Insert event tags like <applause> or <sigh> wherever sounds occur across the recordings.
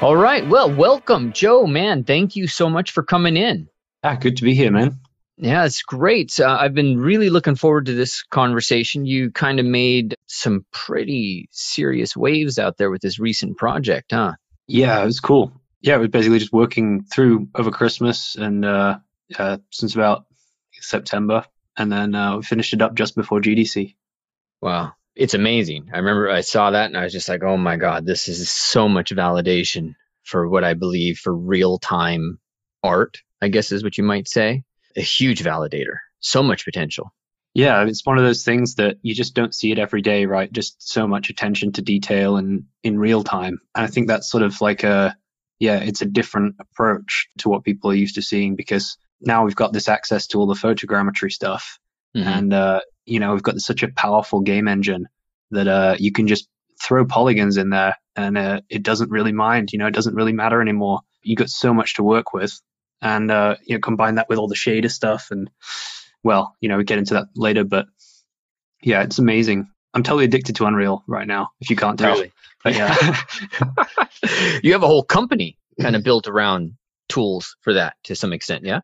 All right. Well, welcome, Joe. Man, thank you so much for coming in. Ah, good to be here, man. Yeah, it's great. Uh, I've been really looking forward to this conversation. You kind of made some pretty serious waves out there with this recent project, huh? Yeah, it was cool. Yeah, we basically just working through over Christmas and uh, uh, since about September, and then uh, we finished it up just before GDC. Wow it's amazing. I remember I saw that and I was just like, oh my God, this is so much validation for what I believe for real time art, I guess is what you might say. A huge validator, so much potential. Yeah, it's one of those things that you just don't see it every day, right? Just so much attention to detail and in real time. And I think that's sort of like a, yeah, it's a different approach to what people are used to seeing because now we've got this access to all the photogrammetry stuff. Mm-hmm. And uh, you know, we've got such a powerful game engine that uh, you can just throw polygons in there and uh, it doesn't really mind. You know, it doesn't really matter anymore. You got so much to work with, and uh, you know, combine that with all the shader stuff, and well, you know, we get into that later, but yeah, it's amazing. I'm totally addicted to Unreal right now. If you can't tell, really? but yeah, <laughs> you have a whole company kind of built around tools for that to some extent, yeah.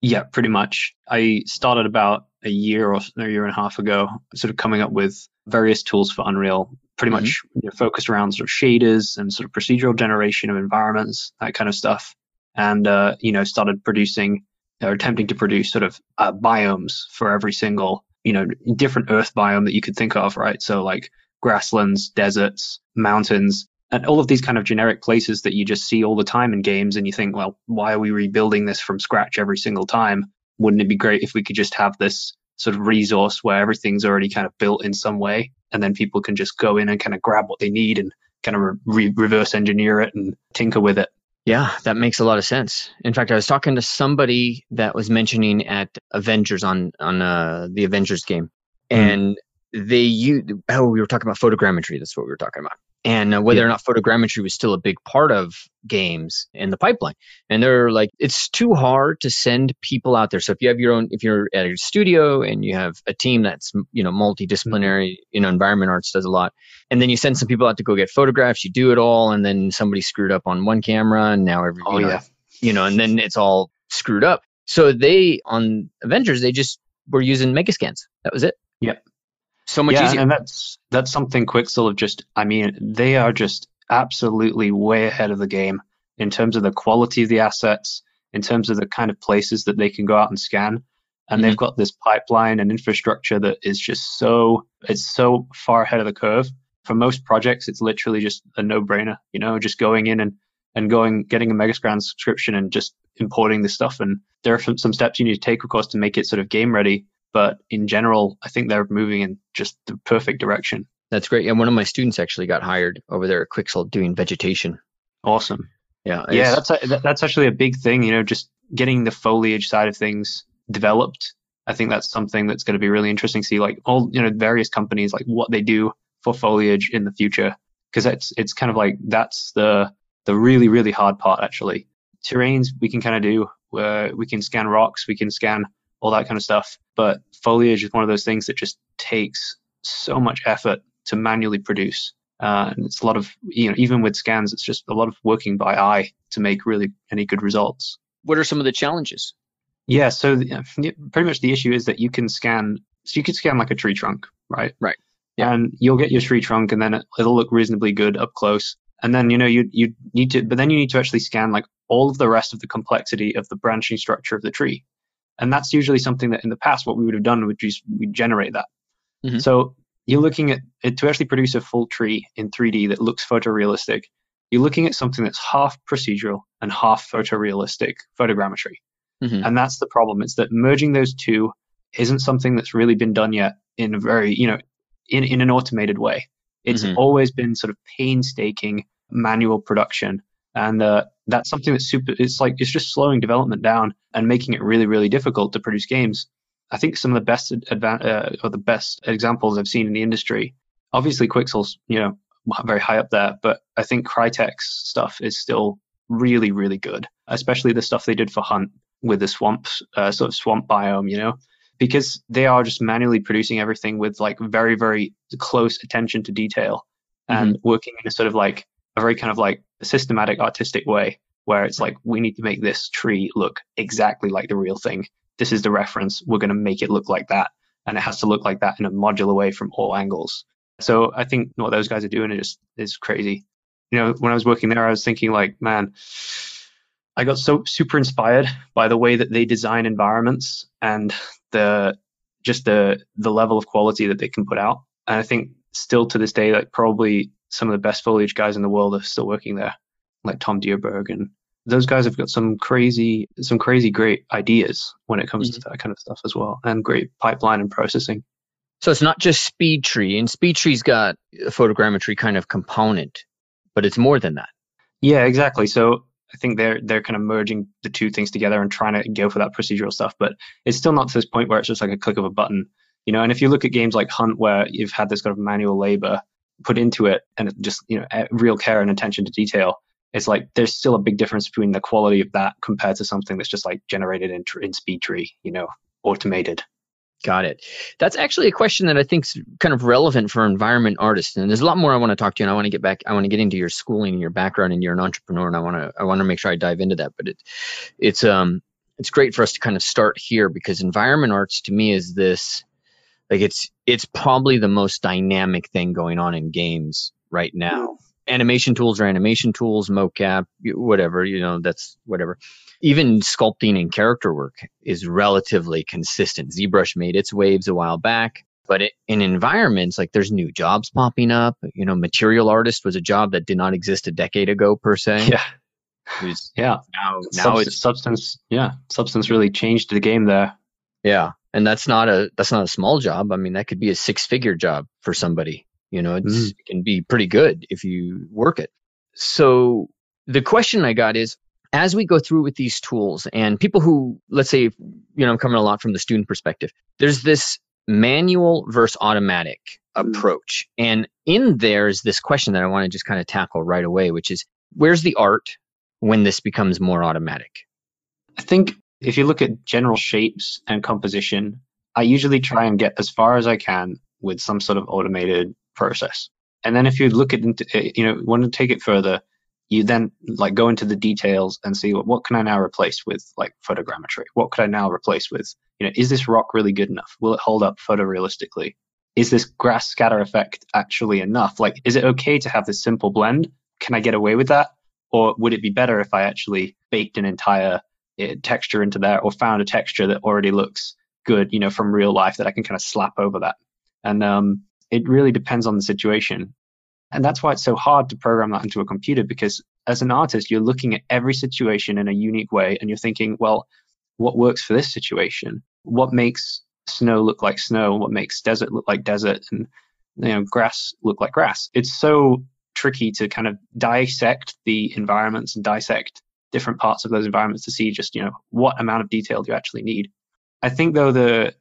Yeah, pretty much. I started about a year or a year and a half ago, sort of coming up with various tools for Unreal, pretty mm-hmm. much you know, focused around sort of shaders and sort of procedural generation of environments, that kind of stuff. And, uh, you know, started producing or attempting to produce sort of uh, biomes for every single, you know, different earth biome that you could think of, right? So like grasslands, deserts, mountains, and all of these kind of generic places that you just see all the time in games and you think well why are we rebuilding this from scratch every single time wouldn't it be great if we could just have this sort of resource where everything's already kind of built in some way and then people can just go in and kind of grab what they need and kind of re- reverse engineer it and tinker with it yeah, that makes a lot of sense. In fact, I was talking to somebody that was mentioning at Avengers on on uh, the Avengers game, hmm. and mm. They you oh we were talking about photogrammetry. That's what we were talking about and uh, whether yeah. or not photogrammetry was still a big part of games in the pipeline. And they're like, it's too hard to send people out there. So if you have your own, if you're at a studio and you have a team that's you know multidisciplinary, mm-hmm. you know, environment arts does a lot, and then you send some people out to go get photographs, you do it all, and then somebody screwed up on one camera, and now every, oh, you know, yeah. you know, and then it's all screwed up. So they on Avengers, they just were using Megascans. That was it. Yep so much yeah, easier. And that's that's something Quixel have just I mean, they are just absolutely way ahead of the game in terms of the quality of the assets, in terms of the kind of places that they can go out and scan. And mm-hmm. they've got this pipeline and infrastructure that is just so it's so far ahead of the curve. For most projects, it's literally just a no-brainer, you know, just going in and and going getting a Megascan subscription and just importing the stuff. And there are some steps you need to take, of course, to make it sort of game ready. But in general, I think they're moving in just the perfect direction. That's great. And one of my students actually got hired over there at Quixel doing vegetation. Awesome. Yeah. Yeah, that's a, that's actually a big thing. You know, just getting the foliage side of things developed. I think that's something that's going to be really interesting to see, like all you know, various companies, like what they do for foliage in the future, because it's it's kind of like that's the the really really hard part actually. Terrains we can kind of do. Uh, we can scan rocks, we can scan all that kind of stuff. But foliage is one of those things that just takes so much effort to manually produce. Uh, and it's a lot of, you know, even with scans, it's just a lot of working by eye to make really any good results. What are some of the challenges? Yeah, so the, pretty much the issue is that you can scan, so you can scan like a tree trunk, right? Right. Yeah. And you'll get your tree trunk, and then it, it'll look reasonably good up close. And then you know you you need to, but then you need to actually scan like all of the rest of the complexity of the branching structure of the tree. And that's usually something that in the past, what we would have done would just we generate that. Mm-hmm. So you're looking at it to actually produce a full tree in 3D that looks photorealistic. You're looking at something that's half procedural and half photorealistic photogrammetry. Mm-hmm. And that's the problem. It's that merging those two isn't something that's really been done yet in a very, you know, in, in an automated way. It's mm-hmm. always been sort of painstaking manual production And uh, that's something that's super, it's like, it's just slowing development down and making it really, really difficult to produce games. I think some of the best advan- uh, or the best examples I've seen in the industry, obviously Quixel's, you know, very high up there, but I think Crytek's stuff is still really, really good, especially the stuff they did for Hunt with the swamps, uh, sort of swamp biome, you know, because they are just manually producing everything with like very, very close attention to detail and mm-hmm. working in a sort of like a very kind of like systematic artistic way where it's like we need to make this tree look exactly like the real thing. This is the reference. We're going to make it look like that. And it has to look like that in a modular way from all angles. So I think what those guys are doing is just is crazy. You know, when I was working there, I was thinking like, man, I got so super inspired by the way that they design environments and the just the the level of quality that they can put out. And I think still to this day, like probably some of the best foliage guys in the world are still working there, like Tom Deerberg and those guys have got some crazy some crazy great ideas when it comes mm-hmm. to that kind of stuff as well and great pipeline and processing. So it's not just SpeedTree, and SpeedTree's got a photogrammetry kind of component, but it's more than that. Yeah, exactly. So I think they're they're kind of merging the two things together and trying to go for that procedural stuff, but it's still not to this point where it's just like a click of a button, you know. And if you look at games like Hunt, where you've had this kind of manual labor put into it and just you know real care and attention to detail, it's like there's still a big difference between the quality of that compared to something that's just like generated in in SpeedTree, you know, automated. Got it. That's actually a question that I think is kind of relevant for environment artists. And there's a lot more I want to talk to you. And I want to get back. I want to get into your schooling and your background, and you're an entrepreneur. And I want to. I want to make sure I dive into that. But it, it's um, it's great for us to kind of start here because environment arts to me is this, like it's it's probably the most dynamic thing going on in games right now. Mm. Animation tools are animation tools, mocap, whatever. You know, that's whatever even sculpting and character work is relatively consistent. ZBrush made its waves a while back, but it, in environments like there's new jobs popping up. You know, material artist was a job that did not exist a decade ago per se. <laughs> Yeah. Was, yeah. Now, now it's substance. Yeah. Substance really changed the game there. Yeah. And that's not a, that's not a small job. I mean, that could be a six figure job for somebody. You know, mm. it can be pretty good if you work it. So the question I got is as we go through with these tools and people who let's say you know i'm coming a lot from the student perspective there's this manual versus automatic mm-hmm. approach and in there is this question that i want to just kind of tackle right away which is where's the art when this becomes more automatic i think if you look at general shapes and composition i usually try and get as far as i can with some sort of automated process and then if you look at you know want to take it further you then like go into the details and see what, what can I now replace with like photogrammetry? What could I now replace with? You know, is this rock really good enough? Will it hold up photorealistically? Is this grass scatter effect actually enough? Like, is it okay to have this simple blend? Can I get away with that? Or would it be better if I actually baked an entire texture into there or found a texture that already looks good, you know, from real life that I can kind of slap over that? And um, it really depends on the situation. And that's why it's so hard to program that into a computer because as an artist, you're looking at every situation in a unique way and you're thinking, well, what works for this situation? What makes snow look like snow? What makes desert look like desert? And you know, grass look like grass. It's so tricky to kind of dissect the environments and dissect different parts of those environments to see just, you know, what amount of detail do you actually need. I think though the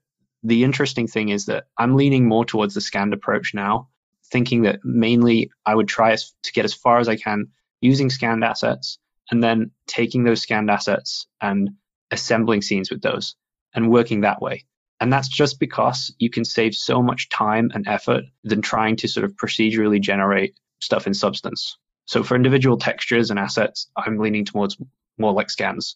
the interesting thing is that I'm leaning more towards the scanned approach now thinking that mainly I would try to get as far as I can using scanned assets and then taking those scanned assets and assembling scenes with those and working that way. And that's just because you can save so much time and effort than trying to sort of procedurally generate stuff in substance. So for individual textures and assets, I'm leaning towards more like scans.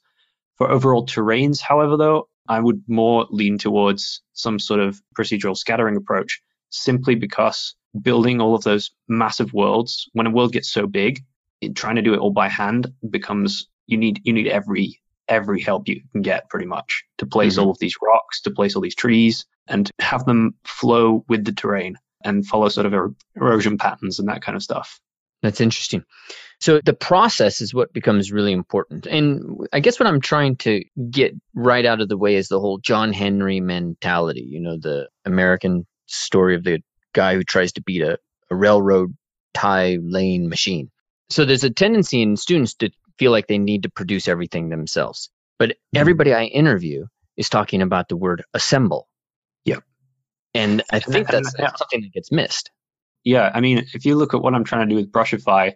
For overall terrains, however, though, I would more lean towards some sort of procedural scattering approach simply because building all of those massive worlds, when a world gets so big, it, trying to do it all by hand becomes you need you need every every help you can get pretty much to place mm-hmm. all of these rocks, to place all these trees, and have them flow with the terrain and follow sort of er- erosion patterns and that kind of stuff. That's interesting. So the process is what becomes really important. And I guess what I'm trying to get right out of the way is the whole John Henry mentality, you know, the American story of the guy who tries to beat a, a railroad tie lane machine. So there's a tendency in students to feel like they need to produce everything themselves. But Mm-hmm. everybody I interview is talking about the word assemble. Yep. And I think that's, that's something that gets missed. Yeah, I mean, if you look at what I'm trying to do with Brushify,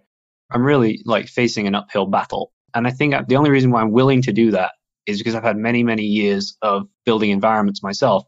I'm really like facing an uphill battle. And I think the only reason why I'm willing to do that is because I've had many, many years of building environments myself.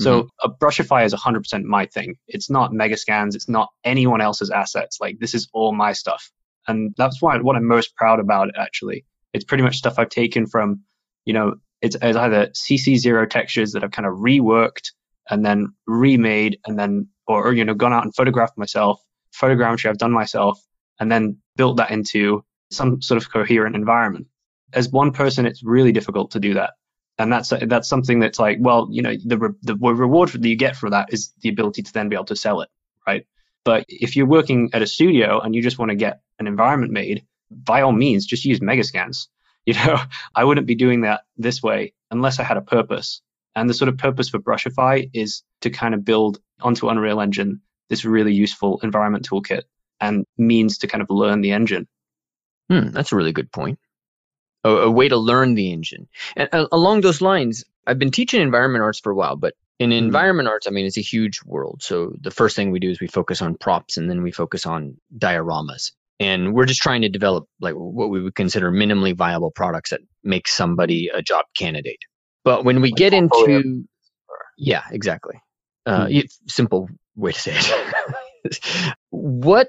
So mm-hmm. a Brushify is 100% my thing. It's not Megascans. It's not anyone else's assets. Like this is all my stuff. And that's why what I'm most proud about actually. It's pretty much stuff I've taken from, you know, it's, it's either CC0 textures that I've kind of reworked and then remade and then, or, or, you know, gone out and photographed myself, photogrammetry I've done myself, and then built that into some sort of coherent environment. As one person, it's really difficult to do that. And that's that's something that's like well you know the re- the reward that you get for that is the ability to then be able to sell it right? But if you're working at a studio and you just want to get an environment made by all means just use megascans. <laughs> You know i wouldn't be doing that this way unless i had a purpose and the sort of purpose for brushify is to kind of build onto unreal engine this really useful environment toolkit and means to kind of learn the engine Hmm, that's a really good point. A, a way to learn the engine. And uh, along those lines, I've been teaching environment arts for a while, but in Mhm. environment arts, I mean, it's a huge world. So the first thing we do is we focus on props and then we focus on dioramas. And we're just trying to develop like what we would consider minimally viable products that make somebody a job candidate. But when we Like get into, yeah, exactly. Uh, Hmm. y- simple way to say it. <laughs> what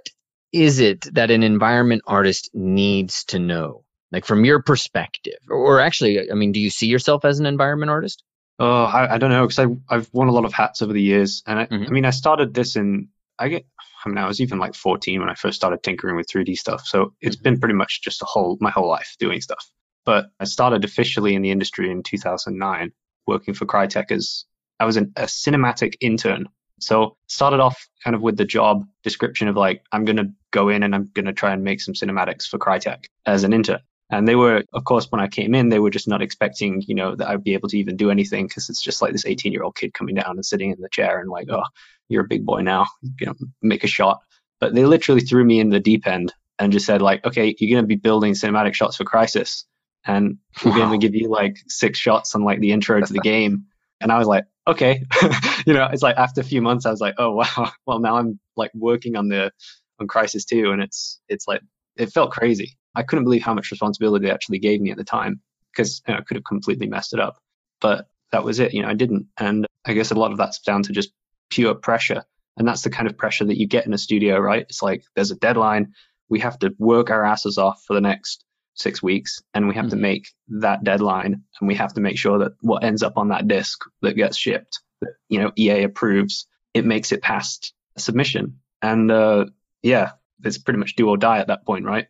is it that an environment artist needs to know? Like from your perspective, or actually, I mean, do you see yourself as an environment artist? Oh, I, I don't know because I've worn a lot of hats over the years, and I, Mhm. I mean, I started this in I get. I mean, I was even like 14 when I first started tinkering with 3D stuff, so it's been pretty much just a whole my whole life doing stuff. But I started officially in the industry in 2009, working for Crytek as I was an, a cinematic intern. So started off kind of with the job description of like I'm gonna go in and I'm gonna try and make some cinematics for Crytek as an intern. And they were, of course, when I came in, they were just not expecting, you know, that I'd be able to even do anything because it's just like this 18 year old kid coming down and sitting in the chair and like, oh, you're a big boy now, you know, make a shot. But they literally threw me in the deep end and just said like, okay, you're going to be building cinematic shots for Crysis, and we're going to give you like six shots on like the intro to the <laughs> game. And I was like, okay, <laughs> you know, it's like after a few months, I was like, oh <laughs> wow, well now I'm like working on the on Crysis 2, and it's it's like it felt crazy. I couldn't believe how much responsibility they actually gave me at the time because you know, I could have completely messed it up. But that was it. You know, I didn't. And I guess a lot of that's down to just pure pressure. And that's the kind of pressure that you get in a studio, right? It's like there's a deadline. We have to work our asses off for the next six weeks and we have to Mhm. make that deadline and we have to make sure that what ends up on that disc that gets shipped, that, you know, EA approves, it makes it past submission. And uh, yeah, it's pretty much do or die at that point, right?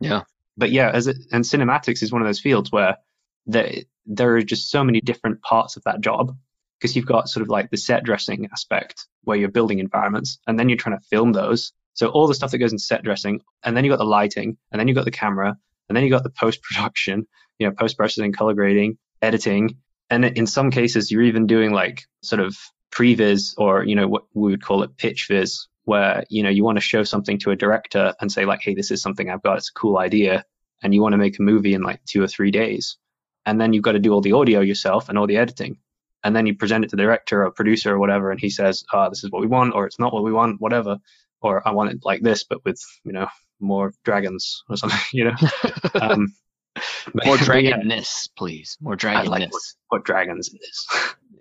Yeah. But yeah, as it, and cinematics is one of those fields where there there are just so many different parts of that job because you've got sort of like the set dressing aspect where you're building environments and then you're trying to film those. So all the stuff that goes into set dressing, and then you've got the lighting, and then you've got the camera, and then you've got the post production, you know, post processing, color grading, editing, and in some cases you're even doing like sort of previs or you know what we would call it pitch viz, where you know you want to show something to a director and say like, hey, this is something I've got, it's a cool idea, and you want to make a movie in like two or three days, and then you've got to do all the audio yourself and all the editing. And then you present it to the director or producer or whatever, and he says, "Ah, this is what we want," or "It's not what we want," whatever, or "I want it like this, but with you know more dragons or something," <laughs> you know. <laughs> Um, but- More <laughs> but yeah, dragonness, please. More I dragonness. like what, what dragons it is.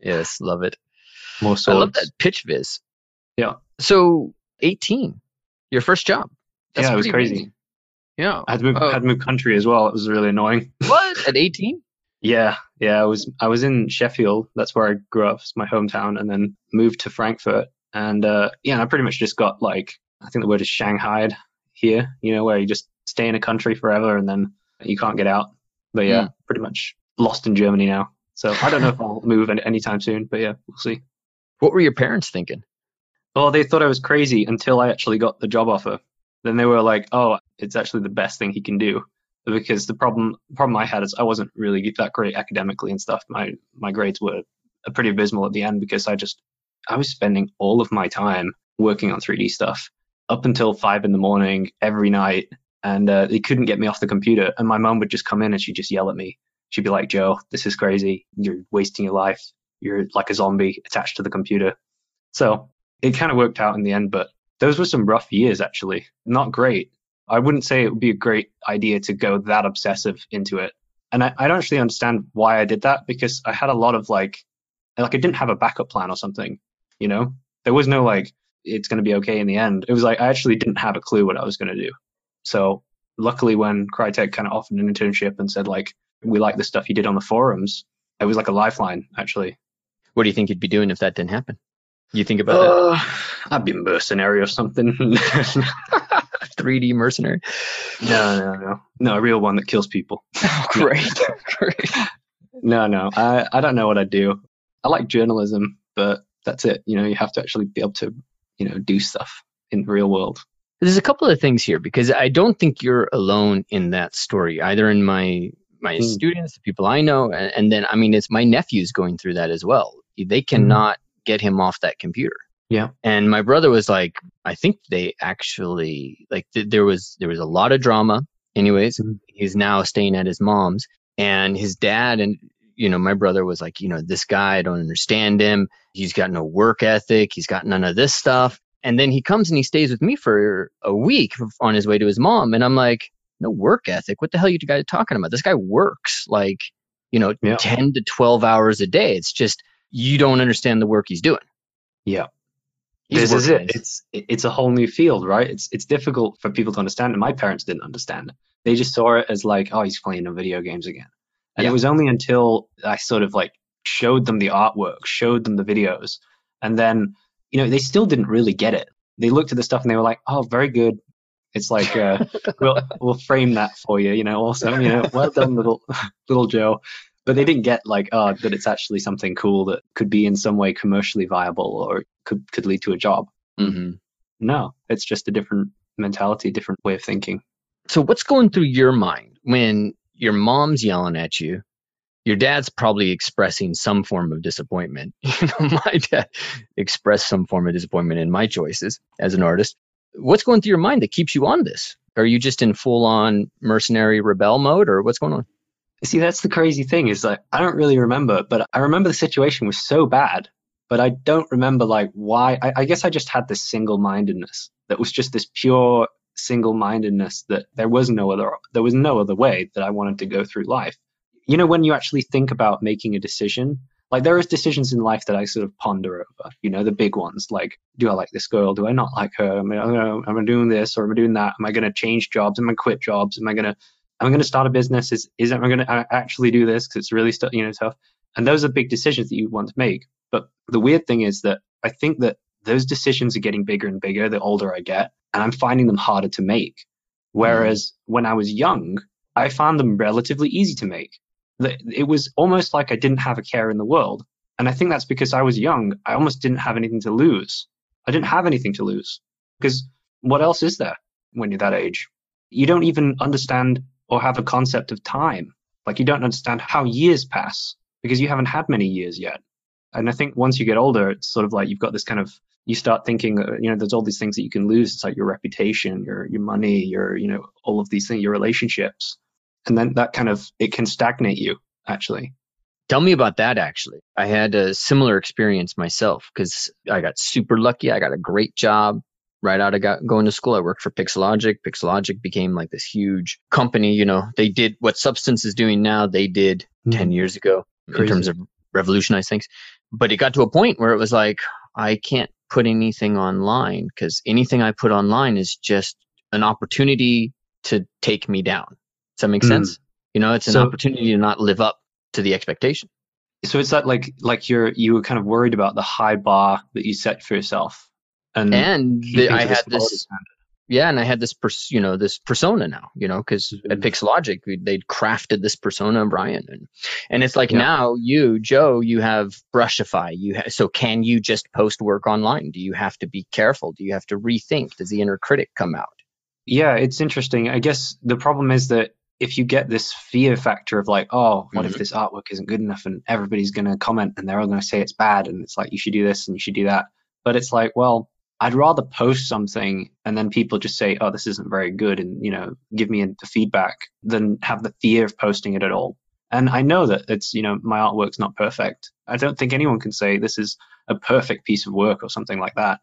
yes, love it. More swords. I love that pitch viz. Yeah. So 18, your first job. Yeah, it was crazy. amazing. Yeah. I had to move, Oh. had to move country as well. It was really annoying. What? At 18? Yeah, yeah. I was I was in Sheffield. That's where I grew up. It's my hometown, and then moved to Frankfurt. And uh, yeah, and I pretty much just got like I think the word is shanghaied here. You know, where you just stay in a country forever and then you can't get out. But yeah, hmm. pretty much lost in Germany now. So I don't know if I'll move any, anytime soon. But yeah, we'll see. What were your parents thinking? Well, they thought I was crazy until I actually got the job offer. Then they were like, "Oh, it's actually the best thing he can do." Because the problem problem I had is I wasn't really that great academically and stuff. My my grades were pretty abysmal at the end because I just I was spending all of my time working on 3D stuff up until five in the morning every night, and uh, they couldn't get me off the computer. And my mom would just come in and she'd just yell at me. She'd be like, Joe, this is crazy. You're wasting your life. You're like a zombie attached to the computer. So it kind of worked out in the end, but those were some rough years, actually. Not great. I wouldn't say it would be a great idea to go that obsessive into it. And I, I don't actually understand why I did that because I had a lot of like, like I didn't have a backup plan or something, you know? There was no like, it's going to be okay in the end. It was like, I actually didn't have a clue what I was going to do. So luckily when Crytek kind of offered an internship and said like, we like the stuff you did on the forums, it was like a lifeline actually. What do you think you'd be doing if that didn't happen? You think about uh, that? I'd be a mercenary or something. <laughs> 3D mercenary? No, no, no. No, a real one that kills people. <laughs> Oh, great. great. <laughs> No, no. I, I don't know what I'd do. I like journalism, but that's it. You know, you have to actually be able to, you know, do stuff in the real world. There's a couple of things here because I don't think you're alone in that story, either in my my mm. students, the people I know, and, and, then I mean, it's my nephews going through that as well. They hmm. cannot mm. get him off that computer. Yeah. And my brother was like, I think they actually like th- there was there was a lot of drama. Anyways, mm. he's now staying at his mom's, and his dad and you know my brother was like, you know, this guy I don't understand him. He's got no work ethic. He's got none of this stuff. And then he comes and he stays with me for a week on his way to his mom, and I'm like, no work ethic. What the hell are you guys talking about? This guy works like, you know, yeah. 10 to 12 hours a day. It's just, you don't understand the work he's doing. Yeah. He's this is it. It's it's a whole new field, right? It's it's difficult for people to understand, and my parents didn't understand. They just saw it as like, oh, he's playing the video games again. And yeah. it was only until I sort of like showed them the artwork, showed them the videos, and then you know they still didn't really get it. They looked at the stuff and they were like, oh, very good, it's like uh, <laughs> we'll we'll frame that for you, you know. Also, you know, well done, little <laughs> little Joe. But they didn't get like, oh, that it's actually something cool that could be in some way commercially viable or could could lead to a job. Mm-hmm. No, it's just a different mentality, different way of thinking. So, what's going through your mind when your mom's yelling at you? Your dad's probably expressing some form of disappointment. <laughs> You know, my dad expressed some form of disappointment in my choices as an artist what's going through your mind that keeps you on this? Are you just in full on mercenary rebel mode or what's going on? See, that's the crazy thing is like I don't really remember, but I remember the situation was so bad, but I don't remember like why. I, I guess I just had this single mindedness that was just this pure single mindedness that there was no other there was no other way that I wanted to go through life. You know, when you actually think about making a decision, like there is decisions in life that I sort of ponder over, you know, the big ones like, do I like this girl? Do I not like her? Am I, am I doing this or am I doing that? Am I going to change jobs? Am I quit jobs? Am I going to, am I going to start a business? Is, is am I going to actually do this? Cause it's really, st- you know, tough. And those are big decisions that you want to make. But the weird thing is that I think that those decisions are getting bigger and bigger the older I get, and I'm finding them harder to make. Whereas mm. when I was young, I found them relatively easy to make it was almost like I didn't have a care in the world. And I think that's because I was young. I almost didn't have anything to lose. I didn't have anything to lose because what else is there when you're that age? You don't even understand or have a concept of time. Like you don't understand how years pass because you haven't had many years yet. And I think once you get older, it's sort of like you've got this kind of you start thinking, uh, you know, there's all these things that you can lose. It's like your reputation, your your money, your you know, all of these things, your relationships. And then that kind of it can stagnate you actually. Tell me about that actually. I had a similar experience myself because i got super lucky. I got a great job right out of got, going to school. I worked for Pixologic Pixologic became like this huge company you know. They did what substance is doing now they did mm. 10 years ago Crazy. in terms of revolutionize things. But it got to a point where it was like i can't put anything online because anything i put online is just an opportunity to take me down does that make mm. sense? You know, it's an so, opportunity to not live up to the expectation. So it's that like like you're you were kind of worried about the high bar that you set for yourself, and and the, I had this. Yeah, and I had this, pers- you know, this persona now, you know, because mm-hmm. at Pixologic they'd crafted this persona, Brian, and and it's like yeah. now you, Joe, you have Brushify. You ha- so can you just post work online? Do you have to be careful? Do you have to rethink? Does the inner critic come out? Yeah, it's interesting. I guess the problem is that if you get this fear factor of like, oh, what mm-hmm. if this artwork isn't good enough and everybody's going to comment and they're all going to say it's bad and it's like you should do this and you should do that. But it's like, well, I'd rather post something and then people just say, "Oh, this isn't very good," and you know, give me the feedback than have the fear of posting it at all. And I know that it's you know my artwork's not perfect. I don't think anyone can say this is a perfect piece of work or something like that.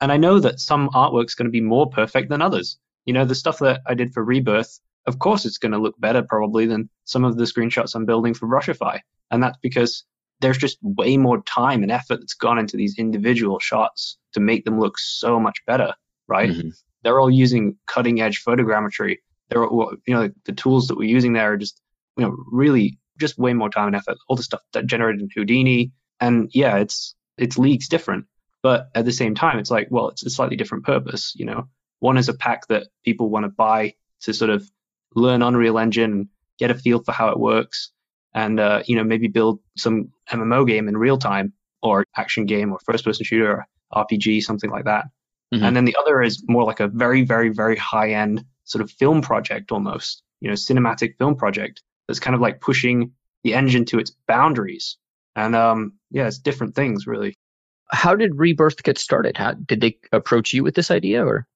And I know that some artwork's going to be more perfect than others. You know, the stuff that I did for Rebirth, of course, it's going to look better probably than some of the screenshots I'm building for Brushify. And that's because there's just way more time and effort that's gone into these individual shots to make them look so much better, right? Mm-hmm. They're all using cutting edge photogrammetry. They're, you know, the tools that we're using there are just, you know, really just way more time and effort. All the stuff that generated in Houdini, and yeah, it's it's leagues different, but at the same time, it's like, well, it's a slightly different purpose. You know, one is a pack that people want to buy to sort of learn Unreal Engine, get a feel for how it works, and uh, you know maybe build some MMO game in real time or action game or first person shooter or RPG something like that. Mm-hmm. And then the other is more like a very very very high end sort of film project almost, you know, cinematic film project that's kind of like pushing the engine to its boundaries. And um, yeah, it's different things really. How did Rebirth get started? How did they approach you with this idea or?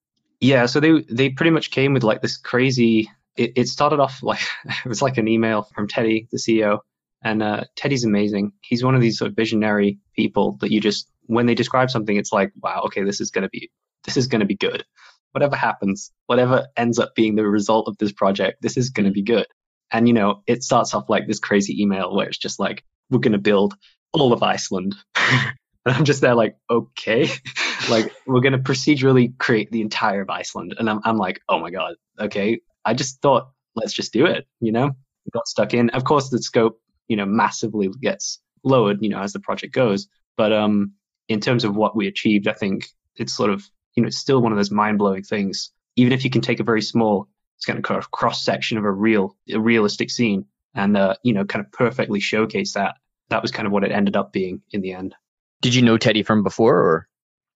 Yeah, so they they pretty much came with like this crazy it, it started off like <laughs> it was like an email from Teddy, the CEO, and uh, Teddy's amazing. He's one of these sort of visionary people that you just when they describe something, it's like, wow, okay, this is gonna be this is gonna be good. Whatever happens, whatever ends up being the result of this project, this is gonna be good. And you know, it starts off like this crazy email where it's just like, we're gonna build all of Iceland. <laughs> and I'm just there like, okay, <laughs> like we're gonna procedurally create the entire of Iceland. And I'm, I'm like, oh my god, okay, I just thought, let's just do it, you know? Got stuck in. Of course, the scope, you know, massively gets lowered, you know, as the project goes. But um, in terms of what we achieved, I think it's sort of, you know, it's still one of those mind blowing things. Even if you can take a very small, it's kind of cross section of a real, a realistic scene, and uh, you know, kind of perfectly showcase that. That was kind of what it ended up being in the end. Did you know Teddy from before, or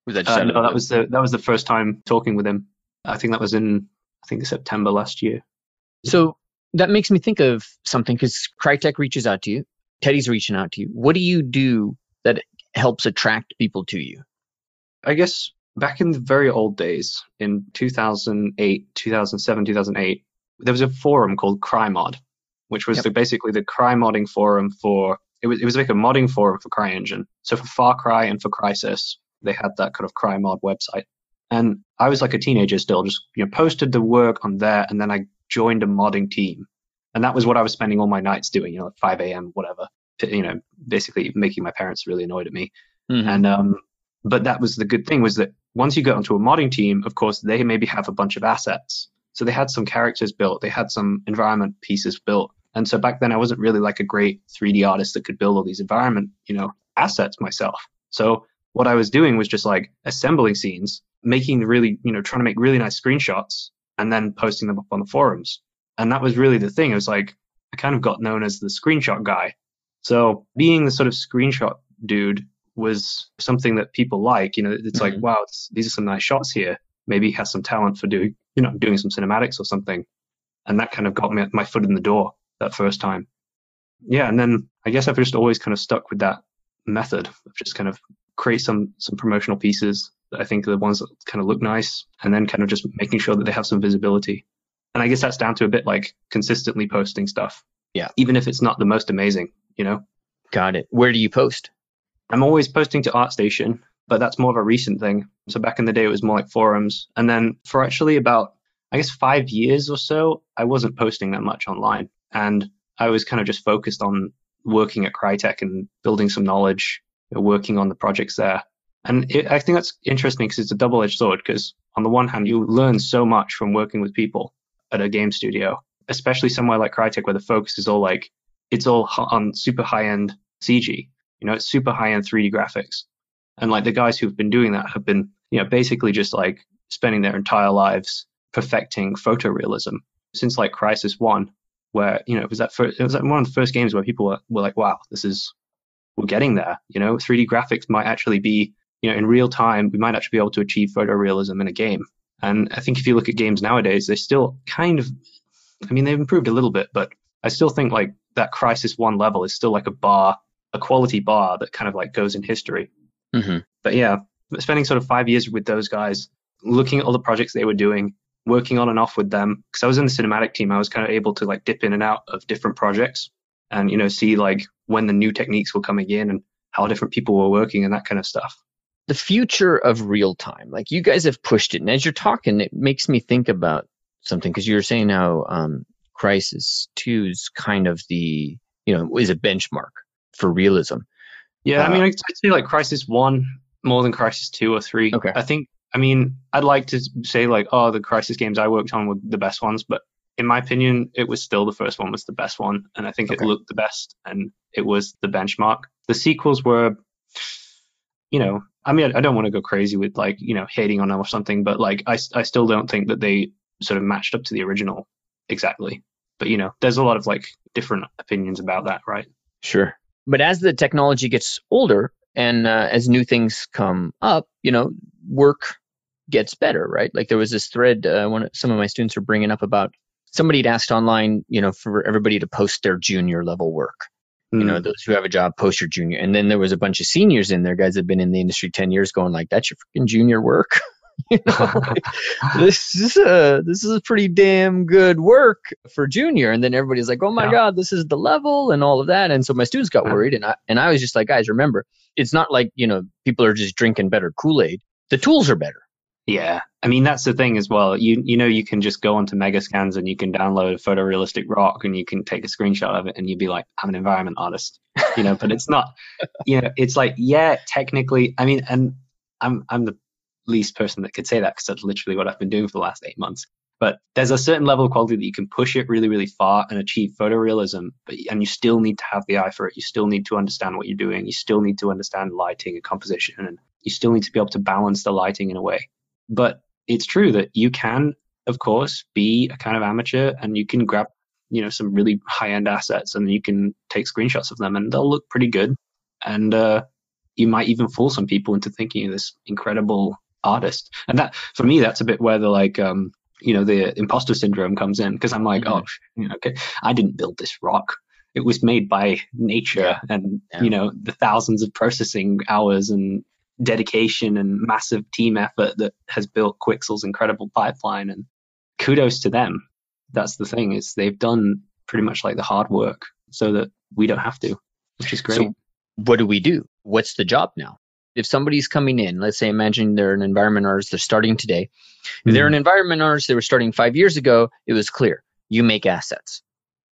was that just uh, no? That was the that was the first time talking with him. I think that was in I think September last year. So that makes me think of something because Crytek reaches out to you, Teddy's reaching out to you. What do you do that helps attract people to you? I guess back in the very old days, in 2008, 2007, 2008, there was a forum called CryMod, which was yep. the, basically the cry modding forum for it was it was like a modding forum for CryEngine. So for Far Cry and for Crysis, they had that kind of CryMod website. And I was like a teenager still, just you know, posted the work on there, and then I joined a modding team, and that was what I was spending all my nights doing. You know, at 5 a.m. whatever. You know, basically making my parents really annoyed at me. Mm-hmm. And um, but that was the good thing was that once you got onto a modding team, of course, they maybe have a bunch of assets. So they had some characters built, they had some environment pieces built. And so back then I wasn't really like a great 3D artist that could build all these environment, you know, assets myself. So what I was doing was just like assembling scenes making the really, you know, trying to make really nice screenshots and then posting them up on the forums. And that was really the thing. It was like, I kind of got known as the screenshot guy. So being the sort of screenshot dude was something that people like. You know, it's mm-hmm. like, wow, it's, these are some nice shots here. Maybe he has some talent for doing, you know, doing some cinematics or something. And that kind of got me my foot in the door that first time. Yeah, and then I guess I've just always kind of stuck with that method of just kind of create some some promotional pieces I think the ones that kind of look nice, and then kind of just making sure that they have some visibility. And I guess that's down to a bit like consistently posting stuff. Yeah. Even if it's not the most amazing, you know? Got it. Where do you post? I'm always posting to ArtStation, but that's more of a recent thing. So back in the day, it was more like forums. And then for actually about, I guess, five years or so, I wasn't posting that much online. And I was kind of just focused on working at Crytek and building some knowledge, working on the projects there. And it, I think that's interesting because it's a double edged sword. Because on the one hand, you learn so much from working with people at a game studio, especially somewhere like Crytek where the focus is all like, it's all on super high end CG. You know, it's super high end 3D graphics. And like the guys who've been doing that have been, you know, basically just like spending their entire lives perfecting photorealism since like Crysis 1, where, you know, it was that first, it was like one of the first games where people were, were like, wow, this is, we're getting there. You know, 3D graphics might actually be you know, in real time, we might actually be able to achieve photorealism in a game. And I think if you look at games nowadays, they still kind of, I mean, they've improved a little bit, but I still think like that Crysis One level is still like a bar, a quality bar that kind of like goes in history. Mm-hmm. But yeah, spending sort of five years with those guys, looking at all the projects they were doing, working on and off with them. Because I was in the cinematic team, I was kind of able to like dip in and out of different projects and you know see like when the new techniques were coming in and how different people were working and that kind of stuff the future of real time like you guys have pushed it and as you're talking it makes me think about something because you were saying how um, Crysis 2 is kind of the you know is a benchmark for realism yeah uh, i mean i'd say like Crysis 1 more than Crysis 2 or 3 okay i think i mean i'd like to say like oh the Crysis games i worked on were the best ones but in my opinion, it was still the first one was the best one, and I think okay. it looked the best, and it was the benchmark. The sequels were, you know, I mean, I don't want to go crazy with like you know hating on them or something, but like I, I still don't think that they sort of matched up to the original exactly. But you know, there's a lot of like different opinions about that, right? Sure. But as the technology gets older and uh, as new things come up, you know, work gets better, right? Like there was this thread uh, one some of my students were bringing up about somebody had asked online, you know, for everybody to post their junior level work. Mm. You know, hmm. those who have a job, post your junior. And then there was a bunch of seniors in there, guys that have been in the industry 10 years going like, that's your freaking junior work. <laughs> you know, like, <laughs> this is a this is a pretty damn good work for junior. And then everybody's like, oh my yeah. God, this is the level and all of that. And so my students got worried. And I and I was just like, guys, remember, it's not like, you know, people are just drinking better Kool-Aid. The tools are better. Yeah, I mean that's the thing as well. You you know you can just go onto Megascans and you can download a photorealistic rock and you can take a screenshot of it and you'd be like, I'm an environment artist, <laughs> you know. but it's not, <laughs> you know, it's like yeah, technically. I mean, and I'm I'm the least person that could say that because that's literally what I've been doing for the last eight months. But there's a certain level of quality that you can push it really really far and achieve photorealism, but and you still need to have the eye for it. You still need to understand what you're doing. You still need to understand lighting and composition, and you still need to be able to balance the lighting in a way but it's true that you can, of course, be a kind of amateur and you can grab, you know, some really high end assets and you can take screenshots of them and they'll look pretty good. And uh, you might even fool some people into thinking you're this incredible artist. And that, for me, that's a bit where the like, um, you know, the imposter syndrome comes in because I'm like, mm-hmm. oh, you know, okay, I didn't build this rock. It was made by nature yeah. and, yeah. you know, the thousands of processing hours and dedication and massive team effort that has built Quixel's incredible pipeline. And kudos to them. That's the thing is they've done pretty much like the hard work so that we don't have to, which is great. So what do we do? What's the job now? If somebody's coming in, let's say imagine they're an environment artist, they're starting today. If mm. they're an environment artist, they were starting five years ago, it was clear. You make assets.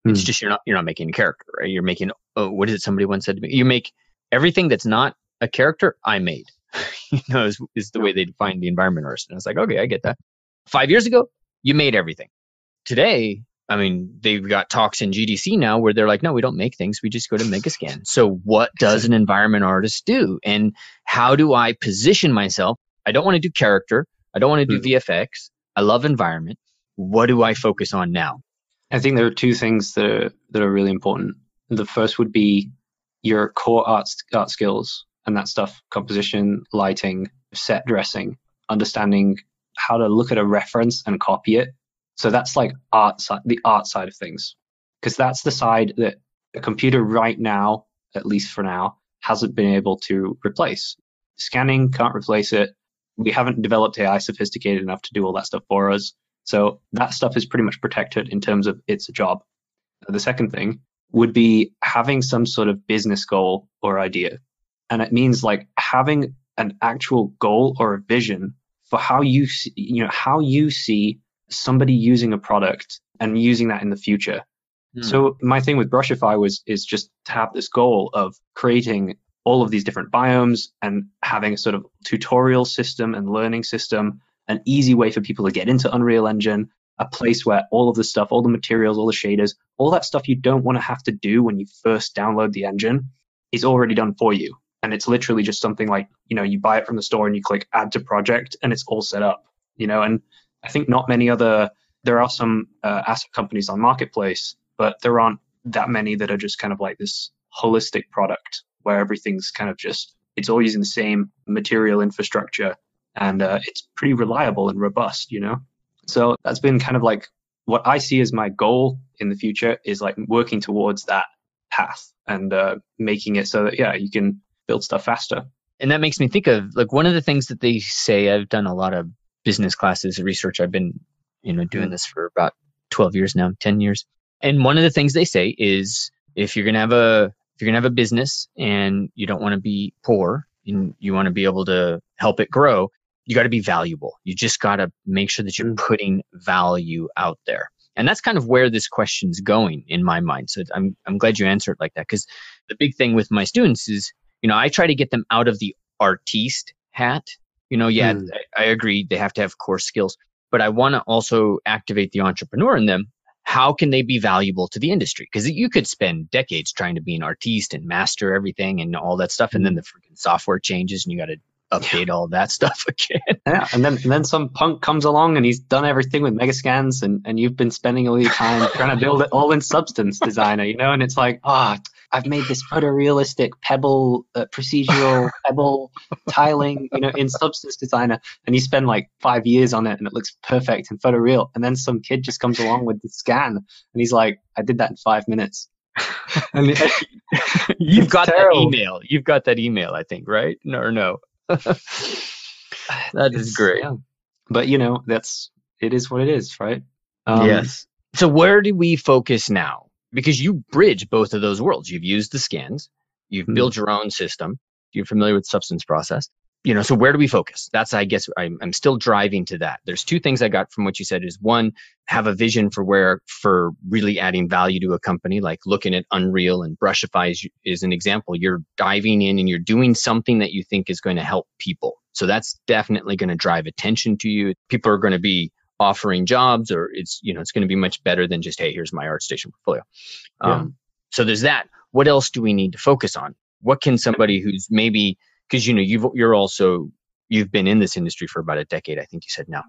Mm. It's just you're not you're not making a character, right? You're making oh, what is it somebody once said to me? You make everything that's not a character I made. <laughs> you know, is, is the way they define the environment artist. And I was like, okay, I get that. Five years ago, you made everything. Today, I mean, they've got talks in GDC now where they're like, no, we don't make things. We just go to Megascan. So what does an environment artist do? And how do I position myself? I don't want to do character. I don't want to do mm-hmm. VFX. I love environment. What do I focus on now? I think there are two things that are, that are really important. The first would be your core art, art skills and that stuff composition, lighting, set dressing, understanding how to look at a reference and copy it. So that's like art the art side of things, because that's the side that a computer right now, at least for now, hasn't been able to replace. Scanning can't replace it. We haven't developed AI sophisticated enough to do all that stuff for us. So that stuff is pretty much protected in terms of it's a job. The second thing would be having some sort of business goal or idea and it means like having an actual goal or a vision for how you see, you know how you see somebody using a product and using that in the future. Hmm. So my thing with Brushify was is just to have this goal of creating all of these different biomes and having a sort of tutorial system and learning system, an easy way for people to get into Unreal Engine, a place where all of the stuff, all the materials, all the shaders, all that stuff you don't want to have to do when you first download the engine is already done for you and it's literally just something like you know you buy it from the store and you click add to project and it's all set up you know? And i think not many other there are some uh, asset companies on marketplace but there aren't that many that are just kind of like this holistic product where everything's kind of just it's all using the same material infrastructure and uh, it's pretty reliable and robust you know? So that's been kind of like what i see as my goal in the future is like working towards that path and uh, making it so that yeah you can build stuff faster. and that makes me think of like one of the things that they say. I've done a lot of business classes research. I've been, you know, doing mm. this for about 12 years now, 10 years. And one of the things they say is if you're going to have a if you're going to have a business and you don't want to be poor and you want to be able to help it grow, you got to be valuable. You just got to make sure that you're mm. putting value out there. And that's kind of where this question's going in my mind. So I'm I'm glad you answered like that because the big thing with my students is, you know, I try to get them out of the artiste hat. You know, yeah, Mm. I, I agree they have to have core skills, but I want to also activate the entrepreneur in them. How can they be valuable to the industry? Because you could spend decades trying to be an artiste and master everything and all that stuff, and then the freaking software changes and you got to update all that <laughs> stuff again. Yeah, and then and then some punk comes along and he's done everything with Megascans, and and you've been spending all your time trying to build it all in Substance Designer, you know, and it's like, ah, I've made this photorealistic pebble uh, procedural <laughs> pebble tiling, you know, in Substance Designer, and you spend like five years on it, and it looks perfect in photoreal, and then some kid just comes along with the scan, and he's like, I did that in five minutes. <laughs> and <laughs> You've got terrible. that email. You've got that email, I think, right? No, or no? that is It's- great. yeah. But you know, that's it is what it is, right? Um, yes. So where do we focus now? Because you bridge both of those worlds. You've used the scans, you've Mhm. built your own system, you're familiar with substance process. You know, so where do we focus? That's, I guess, I'm, I'm still driving to that. There's two things I got from what you said is one, have a vision for where, for really adding value to a company, like looking at Unreal and Brushify is, is an example. You're diving in and you're doing something that you think is going to help people. So that's definitely going to drive attention to you. People are going to be offering jobs or it's, you know, it's going to be much better than just, hey, here's my ArtStation portfolio. Yeah. Um, so there's that. What else do we need to focus on? What can somebody who's maybe because you know you've you're also you've been in this industry for about a decade, I think you said now.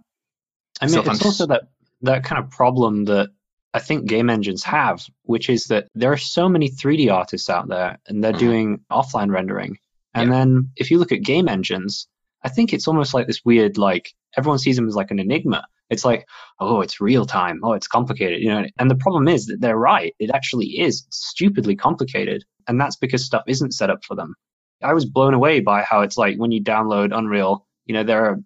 I mean, So it's I'm also that that kind of problem that I think game engines have, which is that there are so many 3D artists out there, and they're Mhm. doing offline rendering. And then if you look at game engines, I think it's almost like this weird, like everyone sees them as like an enigma. It's like, oh, it's real time. Oh, it's complicated, you know. And the problem is that they're right. It actually is stupidly complicated, and that's because stuff isn't set up for them. I was blown away by how it's like when you download Unreal, you know, there are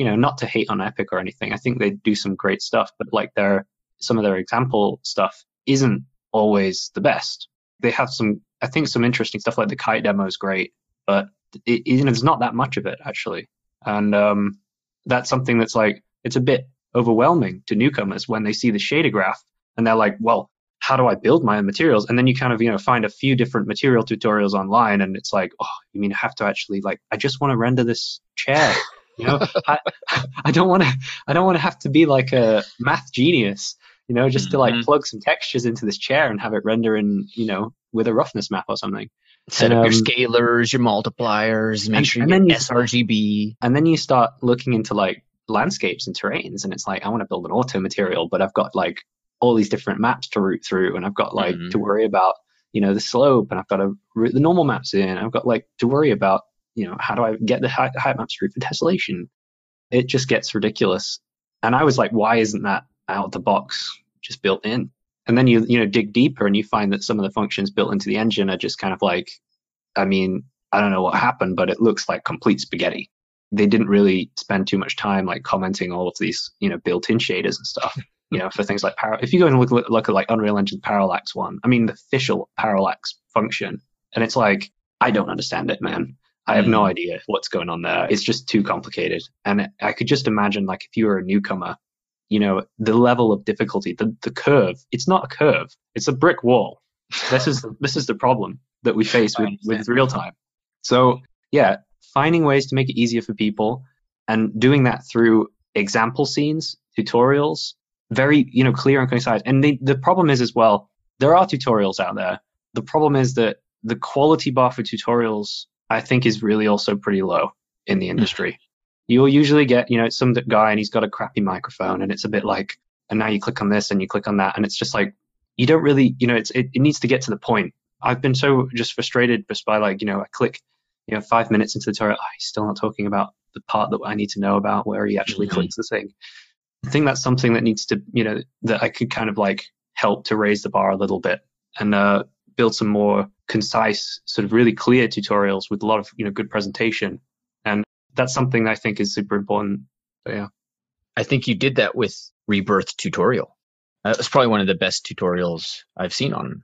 you know, not to hate on Epic or anything. I think they do some great stuff, but like their some of their example stuff isn't always the best. They have some, I think, some interesting stuff like the kite demo is great, but it, not that much of it actually, and um, that's something that's like it's a bit overwhelming to newcomers when they see the shader graph and they're like, well, how do I build my own materials? And then you kind of, you know, find a few different material tutorials online and it's like, oh, you mean I have to actually like, I just want to render this chair. You know, <laughs> I, I don't want to, I don't want to have to be like a math genius, you know, just to like Mhm. plug some textures into this chair and have it render in, you know, with a roughness map or something. Set And, up your um, scalars, your multipliers, make and- sure you and get then you- sRGB. And then you start looking into like landscapes and terrains, and it's like, I want to build an auto material, but I've got like all these different maps to route through, and I've got like Mhm. to worry about, you know, the slope, and I've got to route the normal maps in. I've got like to worry about, you know, how do I get the height, height maps through for tessellation? It just gets ridiculous. And I was like, why isn't that out of the box just built in? And then you, you know, dig deeper and you find that some of the functions built into the engine are just kind of like, I mean, I don't know what happened, but it looks like complete spaghetti they didn't really spend too much time like commenting all of these you know built-in shaders and stuff you know for things like Par- if you go and look, look look at like unreal engine parallax one i mean the official parallax function and it's like i don't understand it man. I have no mm. idea what's going on there. It's just too complicated. And i could just imagine like if you were a newcomer you know the level of difficulty the, the curve it's not a curve it's a brick wall. This is this is the problem that we face with, with real time. So yeah finding ways to make it easier for people and doing that through example scenes, tutorials, very you know clear and concise. And the, the problem is as well, there are tutorials out there. The problem is that the quality bar for tutorials, I think, is really also pretty low in the hmm. industry. You'll usually get, you know, some guy and he's got a crappy microphone, and it's a bit like, and now you click on this and you click on that, and it's just like you don't really, you know, it's it, it needs to get to the point. I've been so just frustrated just by like, you know, I click, you know, five minutes into the tutorial, oh, he's still not talking about the part that I need to know about where he actually Mhm. clicks the thing. I think that's something that needs to, you know, that I could kind of like help to raise the bar a little bit. And uh, build some more concise, sort of really clear tutorials with a lot of you know good presentation. And that's something I think is super important. But yeah. I think you did that with Rebirth tutorial. That was probably one of the best tutorials I've seen on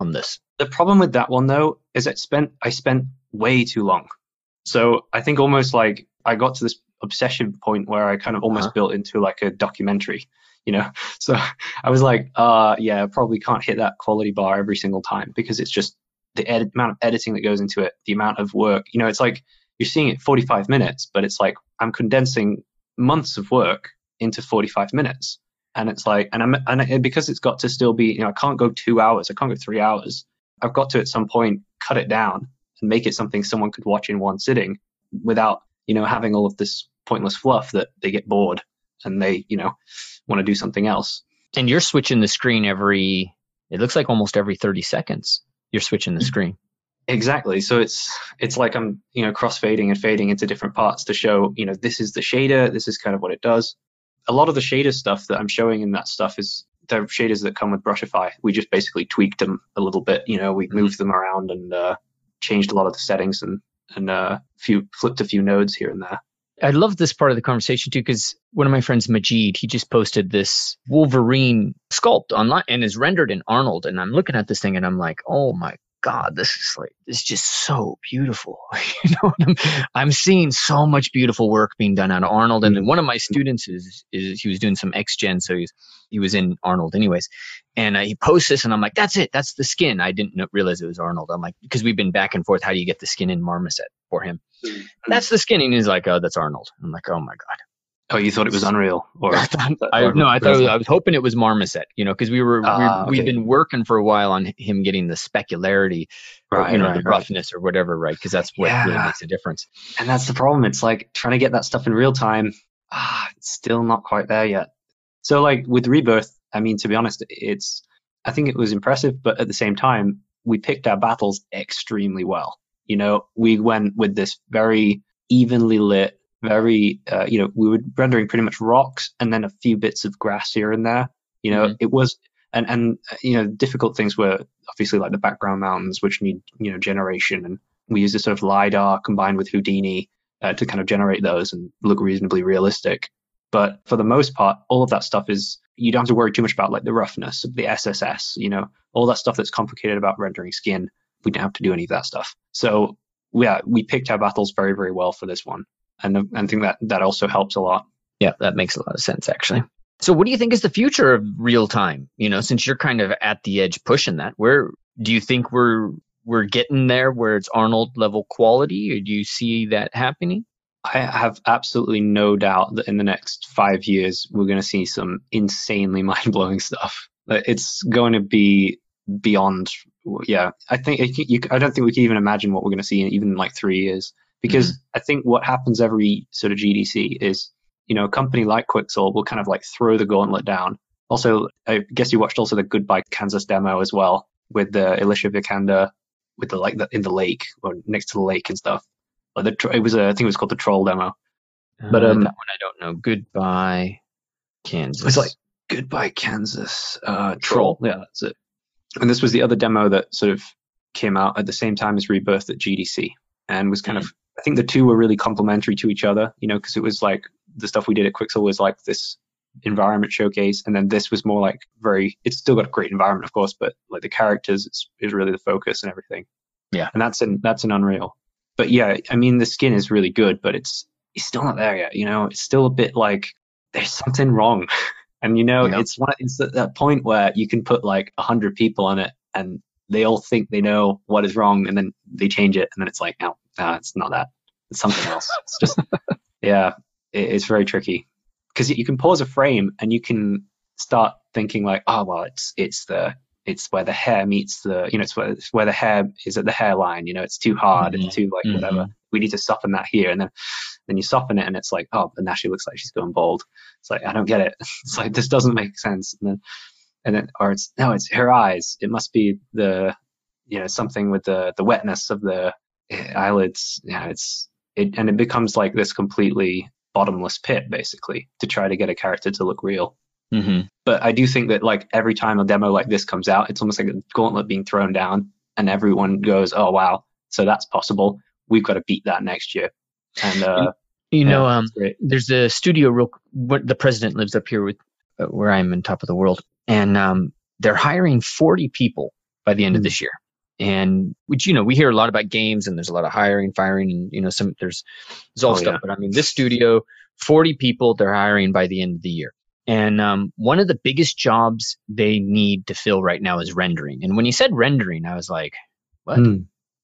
on this. The problem with that one though is it spent I spent way too long. So I think almost like I got to this obsession point where I kind of almost uh-huh. built into like a documentary, <laughs> you know. <laughs> So I was like, uh yeah, probably can't hit that quality bar every single time because it's just the ed- amount of editing that goes into it, the amount of work. You know, it's like you're seeing it 45 minutes, but it's like I'm condensing months of work into 45 minutes. And it's like, and I'm, and because it's got to still be, you know, I can't go two hours, I can't go three hours. I've got to at some point cut it down and make it something someone could watch in one sitting without, you know, having all of this pointless fluff that they get bored and they, you know, want to do something else. And you're switching the screen every, it looks like almost every 30 seconds. You're switching the screen. Exactly. So it's it's like I'm you know crossfading and fading into different parts to show you know this is the shader. This is kind of what it does. A lot of the shader stuff that I'm showing in that stuff is the shaders that come with Brushify. We just basically tweaked them a little bit. You know, we mm-hmm. moved them around and uh, changed a lot of the settings and and uh, few flipped a few nodes here and there. I love this part of the conversation too because one of my friends, Majid, he just posted this Wolverine sculpt online and is rendered in Arnold. And I'm looking at this thing and I'm like, oh my God, this is like it's just so beautiful. <laughs> you know, I'm, I'm, seeing so much beautiful work being done on Arnold. And then one of my students is is he was doing some XGen, so he's he was in Arnold anyways. And uh, he posts this, and I'm like, that's it, that's the skin. I didn't realize it was Arnold. I'm like, because we've been back and forth. How do you get the skin in Marmoset for him? Mm-hmm. That's the skin, and he's like, oh, that's Arnold. I'm like, oh my god. Oh, you thought it was Unreal, or <laughs> I, thought, I no, I thought was, I was hoping it was Marmoset. You know, because we were we, have been working for a while on him getting the specularity, right, or, you know, right, the roughness right. or whatever, right? Because that's what yeah. really makes a difference. And that's the problem. It's like trying to get that stuff in real time. Ah, it's still not quite there yet. So, like with Rebirth, I mean, to be honest, it's I think it was impressive, but at the same time, we picked our battles extremely well. You know, we went with this very evenly lit very, uh, you know, we were rendering pretty much rocks and then a few bits of grass here and there. You know, mm-hmm. it was, and, and, you know, difficult things were obviously like the background mountains, which need, you know, generation. And we used this sort of LiDAR combined with Houdini uh, to kind of generate those and look reasonably realistic. But for the most part, all of that stuff is, you don't have to worry too much about like the roughness of the SSS, you know, all that stuff that's complicated about rendering skin. We don't have to do any of that stuff. So yeah, we picked our battles very, very well for this one and I think that that also helps a lot. Yeah, that makes a lot of sense actually. So what do you think is the future of real time? You know, since you're kind of at the edge pushing that, where do you think we're we're getting there where it's Arnold level quality, or do you see that happening? I have absolutely no doubt that in the next five years we're going to see some insanely <laughs> mind blowing stuff. It's going to be beyond. Yeah, I think you, I don't think we can even imagine what we're going to see in even like three years because mm-hmm. I think what happens every sort of GDC is, you know, a company like Quixel will kind of like throw the gauntlet down. Also, I guess you watched also the Goodbye Kansas demo as well with the Alicia Vikander with the like the, in the lake or next to the lake and stuff. The, it was a, I think it was called the Troll demo. But uh, um, that one I don't know. Goodbye Kansas. It's like Goodbye Kansas uh, Troll. Yeah, that's it. And this was the other demo that sort of came out at the same time as Rebirth at GDC and was kind mm-hmm. of I think the two were really complementary to each other, you know, because it was like the stuff we did at Quixel was like this environment showcase, and then this was more like very. It's still got a great environment, of course, but like the characters is, is really the focus and everything. Yeah, and that's in that's an Unreal. But yeah, I mean the skin is really good, but it's it's still not there yet. You know, it's still a bit like there's something wrong, <laughs> and you know, yep. it's one it's at that point where you can put like a hundred people on it and they all think they know what is wrong and then they change it and then it's like no no, it's not that. It's something else. It's just, <laughs> yeah, it, it's very tricky because you can pause a frame and you can start thinking like, oh well, it's it's the it's where the hair meets the you know it's where it's where the hair is at the hairline. You know, it's too hard. Mm-hmm. It's too like mm-hmm. whatever. We need to soften that here, and then then you soften it, and it's like, oh, but now she looks like she's going bald. It's like I don't get it. <laughs> It's like this doesn't make sense. And then and then or it's no, it's her eyes. It must be the you know something with the the wetness of the eyelids yeah it's it and it becomes like this completely bottomless pit basically to try to get a character to look real Mm-hmm. But I do think that like every time a demo like this comes out, it's almost like a gauntlet being thrown down, and everyone goes, "Oh wow, so that's possible. We've got to beat that next year." And uh, You yeah, know, um, there's a studio real the president lives up here with uh, where I'm in top of the world and um, they're hiring 40 people by the end of Hmm. this year and which you know we hear a lot about games and there's a lot of hiring firing and you know some there's there's all Oh, stuff yeah. but I mean this studio 40 people they're hiring by the end of the year and um, one of the biggest jobs they need to fill right now is rendering and when he said rendering I was like what Hmm.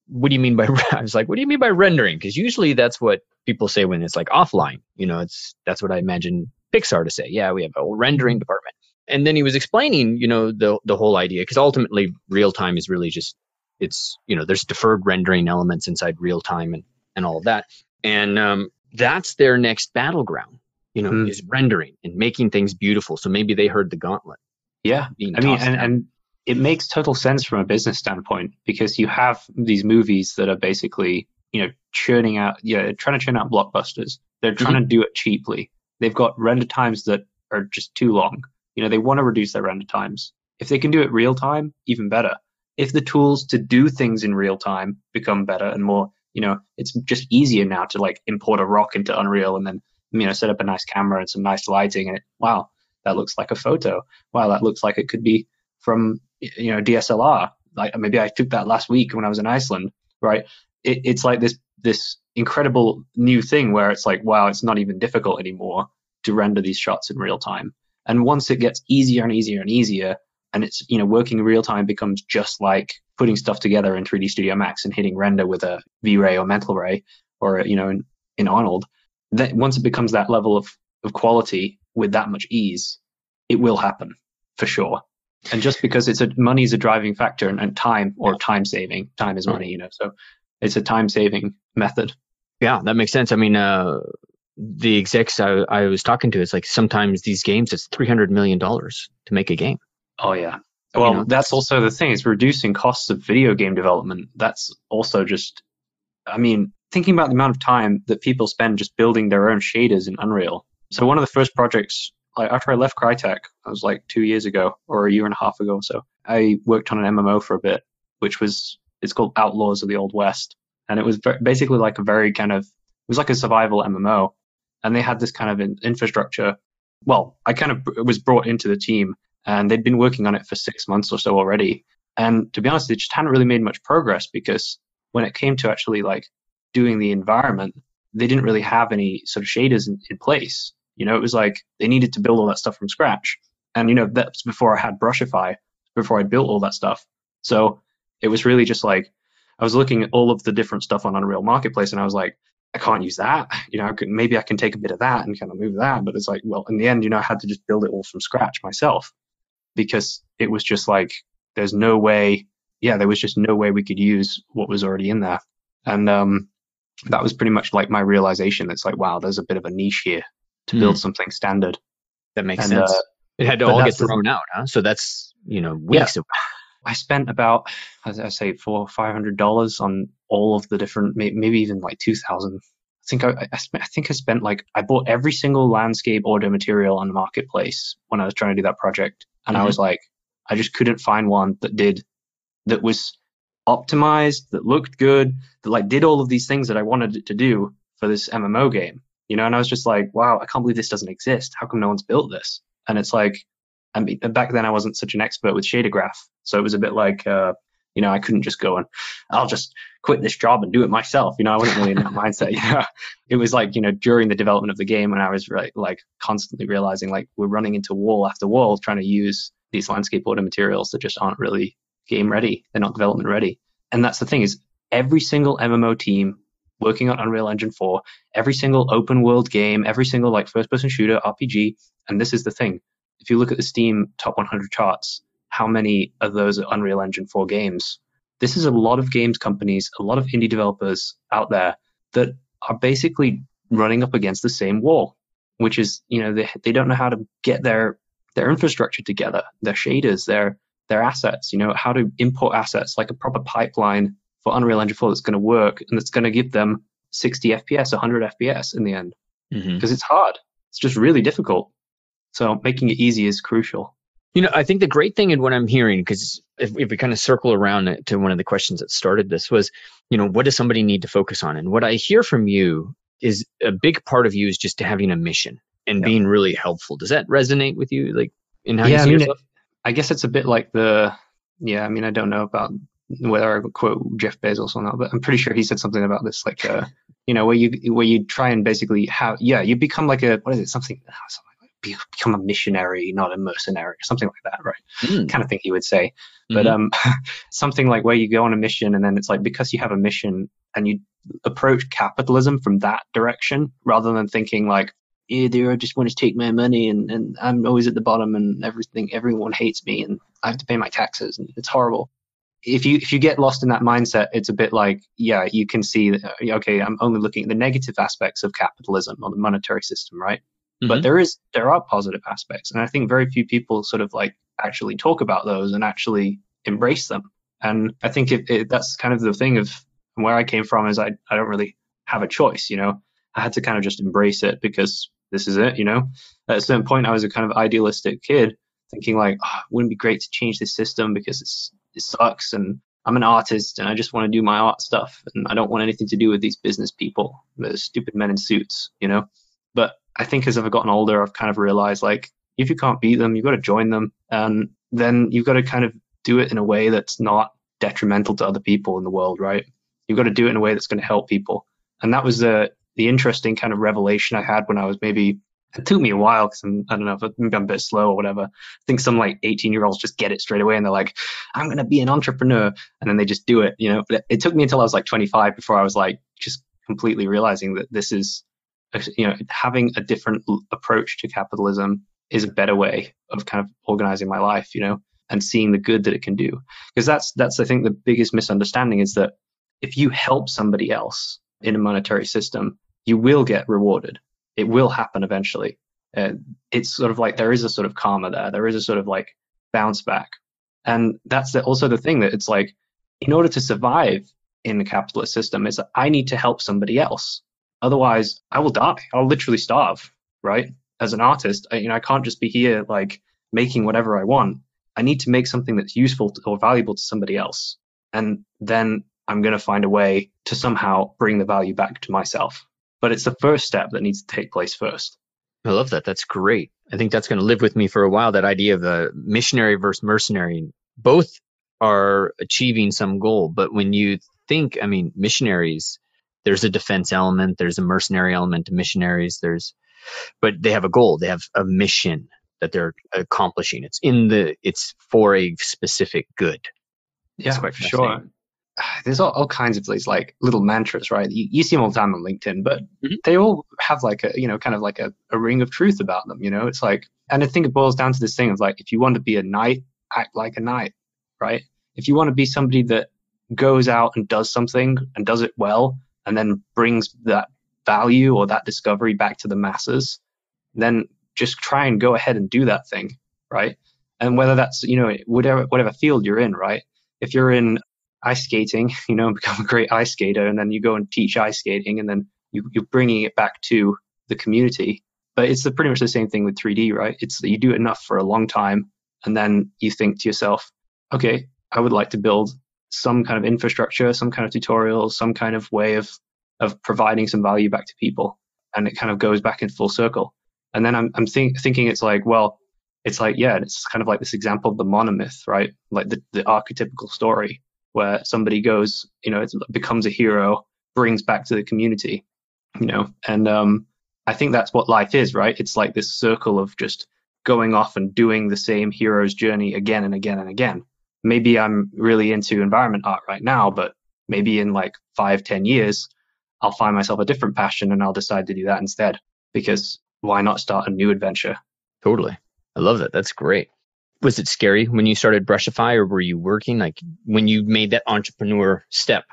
what do you mean by <laughs> I was like, what do you mean by rendering? Because usually that's what people say when it's like offline. You know, it's that's what I imagine Pixar to say. Yeah, we have a rendering department. And then he was explaining, you know, the the whole idea because ultimately real time is really just it's you know there's deferred rendering elements inside real time and and all of that. And um, that's their next battleground. You know, Hmm. is rendering and making things beautiful. So maybe they heard the gauntlet. Yeah, I mean, and, and it makes total sense from a business standpoint because you have these movies that are basically, you know, churning out, yeah, trying to churn out blockbusters. They're trying to do it cheaply. They've got render times that are just too long. You know, they want to reduce their render times. If they can do it real time, even better. If the tools to do things in real time become better and more, you know, it's just easier now to like import a rock into Unreal and then, you know, set up a nice camera and some nice lighting and it, wow, that looks like a photo. Wow, that looks like it could be from you know DSLR. Like maybe I took that last week when I was in Iceland, right? It, it's like this this incredible new thing where it's like, wow, it's not even difficult anymore to render these shots in real time. And once it gets easier and easier and easier, and it's you know working real time becomes just like putting stuff together in 3D Studio Max and hitting render with a V-Ray or Mental Ray or you know in, in Arnold. That once it becomes that level of of quality with that much ease, it will happen for sure. And just because it's a money is a driving factor and, and time or time saving time is money you know so it's a time saving method. Yeah, that makes sense. I mean, uh, the execs I, I was talking to, it's like sometimes these games, it's three hundred million dollars to make a game. oh yeah. Well know, that's also the thing is reducing costs of video game development. That's also just i mean thinking about the amount of time that people spend just building their own shaders in unreal. So one of the first projects like after i left crytek i was like two years ago or a year and a half ago or so i worked on an mmo for a bit which was it's called outlaws of the old west. And it was basically like a very kind of it was like a survival mmo and they had this kind of infrastructure. Well i kind of was brought into the team and they'd been working on it for six months or so already. And to be honest they just hadn't really made much progress because when it came to actually like doing the environment they didn't really have any sort of shaders in, in place you know it was like they needed to build all that stuff from scratch and you know that's before i had brushify before i built all that stuff so it was really just like i was looking at all of the different stuff on unreal marketplace and i was like I can't use that. <laughs> You know, I could, maybe I can take a bit of that and kind of move that. But it's like, well, in the end, you know, I had to just build it all from scratch myself because it was just like, there's no way, yeah, there was just no way we could use what was already in there. And um, that was pretty much like my realization. It's like, wow, there's a bit of a niche here to build something standard. That makes And, sense. uh, it had to all get that's the- thrown out, huh? So that's you know weeks of I spent about, as I say, four or five hundred dollars on all of the different, maybe even like two thousand. I think I, I spent, I think I spent like I bought every single landscape auto material on the marketplace when I was trying to do that project, and I Mhm. was like, I just couldn't find one that did, that was optimized, that looked good, that like did all of these things that I wanted it to do for this MMO game. You know, and I was just like, wow, I can't believe this doesn't exist. How come no one's built this? And it's like, I mean, back then I wasn't such an expert with shader graph, so it was a bit like, uh, you know, I couldn't just go and I'll just quit this job and do it myself. You know, I wasn't really in that <laughs> mindset. You know, it was like, you know, during the development of the game when I was like constantly realizing like we're running into wall after wall trying to use these landscape auto materials that just aren't really game ready. They're not development ready. And that's the thing is every single MMO team working on Unreal Engine 4, every single open world game, every single like first person shooter RPG, and this is the thing. If you look at the Steam top 100 charts, how many of those are Unreal Engine 4 games? This is a lot of games companies, a lot of indie developers out there that are basically running up against the same wall, which is, you know, they, they don't know how to get their their infrastructure together, their shaders, their their assets, you know, how to import assets like a proper pipeline for Unreal Engine 4 that's going to work and that's going to give them 60 FPS, 100 FPS in the end Mhm. because it's hard. It's just really difficult. So making it easy is crucial. You know, I think the great thing in what I'm hearing, because if, if we kind of circle around it to one of the questions that started this was, you know, what does somebody need to focus on? And what I hear from you is a big part of you is just having a mission and being really helpful. Does that resonate with you? Like in how yeah, you see I mean, yourself? I guess it's a bit like the, yeah, I mean, I don't know about whether I quote Jeff Bezos or not, but I'm pretty sure he said something about this, like, uh, <laughs> you know, where you where you try and basically have, yeah, you become like a what is it, something, ah, something like become a missionary, not a mercenary, something like that, right? Mm, Kind of thing he would say, but mhm. um, <laughs> something like where you go on a mission and then it's like because you have a mission and you approach capitalism from that direction rather than thinking like. Yeah, they just want to take my money and, and I'm always at the bottom and everything everyone hates me and I have to pay my taxes and it's horrible if you if you get lost in that mindset, it's a bit like yeah, you can see that uh, okay, I'm only looking at the negative aspects of capitalism or the monetary system, right? But Mhm. there is there are positive aspects, and I think very few people sort of like actually talk about those and actually embrace them. And I think it, it, that's kind of the thing of where I came from is I I don't really have a choice, you know. I had to kind of just embrace it because this is it, you know. At a certain point, I was a kind of idealistic kid, thinking like, oh, wouldn't it be great to change this system because it's it sucks and I'm an artist and I just want to do my art stuff and I don't want anything to do with these business people, the stupid men in suits, you know. But I think as I've gotten older, I've kind of realized like if you can't beat them, you've got to join them, and then you've got to kind of do it in a way that's not detrimental to other people in the world, right? You've got to do it in a way that's going to help people, and that was the the interesting kind of revelation I had when I was maybe. It took me a while because I don't know if maybe I'm a bit slow or whatever. I think some like 18 year olds just get it straight away and they're like, I'm going to be an entrepreneur. And then they just do it, you know. But it, it took me until I was like 25 before I was like, just completely realizing that this is, uh, you know, having a different approach to capitalism is a better way of kind of organizing my life, you know, and seeing the good that it can do. Because that's, that's, I think, the biggest misunderstanding is that if you help somebody else in a monetary system, you will get rewarded. It will happen eventually. Uh, it's sort of like there is a sort of karma there. There is a sort of like bounce back. And that's the, also the thing that it's like, in order to survive in the capitalist system, is I need to help somebody else. Otherwise, I will die. I'll literally starve, right? As an artist, I, you know, I can't just be here like making whatever I want. I need to make something that's useful to, or valuable to somebody else. And then I'm going to find a way to somehow bring the value back to myself. But it's the first step that needs to take place first. I love that. That's great. I think that's going to live with me for a while. That idea of a missionary versus mercenary. Both are achieving some goal, but when you think, I mean, missionaries, there's a defense element, there's a mercenary element to missionaries. There's, but they have a goal. They have a mission that they're accomplishing. It's in the. It's for a specific good. Yeah, quite for sure. <sighs> There's all, all kinds of these like little mantras, right? You, you see them all the time on LinkedIn, but Mhm. they all have like a, you know, kind of like a, a ring of truth about them, you know? It's like, and I think it boils down to this thing of like, if you want to be a knight, act like a knight, right? If you want to be somebody that goes out and does something and does it well and then brings that value or that discovery back to the masses, then just try and go ahead and do that thing, right? And whether that's, you know, whatever, whatever field you're in, right? If you're in ice skating, <laughs> you know, and become a great ice skater, and then you go and teach ice skating, and then you, you're bringing it back to the community. But it's the, pretty much the same thing with 3D, right? It's you do enough for a long time, and then you think to yourself, okay, I would like to build some kind of infrastructure, some kind of tutorial, some kind of way of of providing some value back to people, and it kind of goes back in full circle. And then I'm I'm think, thinking it's like, well, it's like yeah, it's kind of like this example of the monomyth, right? Like the the archetypical story where somebody goes, you know, becomes a hero, brings back to the community, you know, and um, I think that's what life is, right? It's like this circle of just going off and doing the same hero's journey again and again and again. Maybe I'm really into environment art right now, but maybe in like five, ten years, I'll find myself a different passion and I'll decide to do that instead. Because why not start a new adventure? Totally. I love that. That's great. Was it scary when you started Brushify or were you working like when you made that entrepreneur step?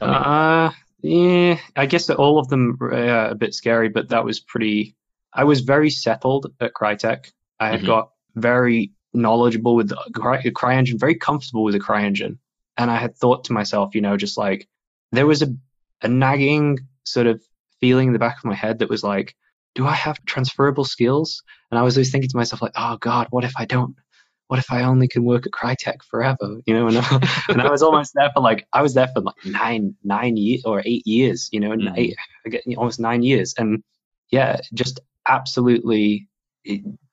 Uh, yeah, I guess that all of them were uh, a bit scary, but that was pretty. I was very settled at Crytek. I had Mhm. got very knowledgeable with the Cry, the CryEngine, very comfortable with the CryEngine, and I had thought to myself, you know, just like there was a a nagging sort of feeling in the back of my head that was like, do I have transferable skills? And I was always thinking to myself, like, oh God, what if I don't? What if I only can work at Crytek forever? You know, and, and I was almost there for like, I was there for like nine, nine years or eight years, you know, mm-hmm. eight, almost nine years. And yeah, just absolutely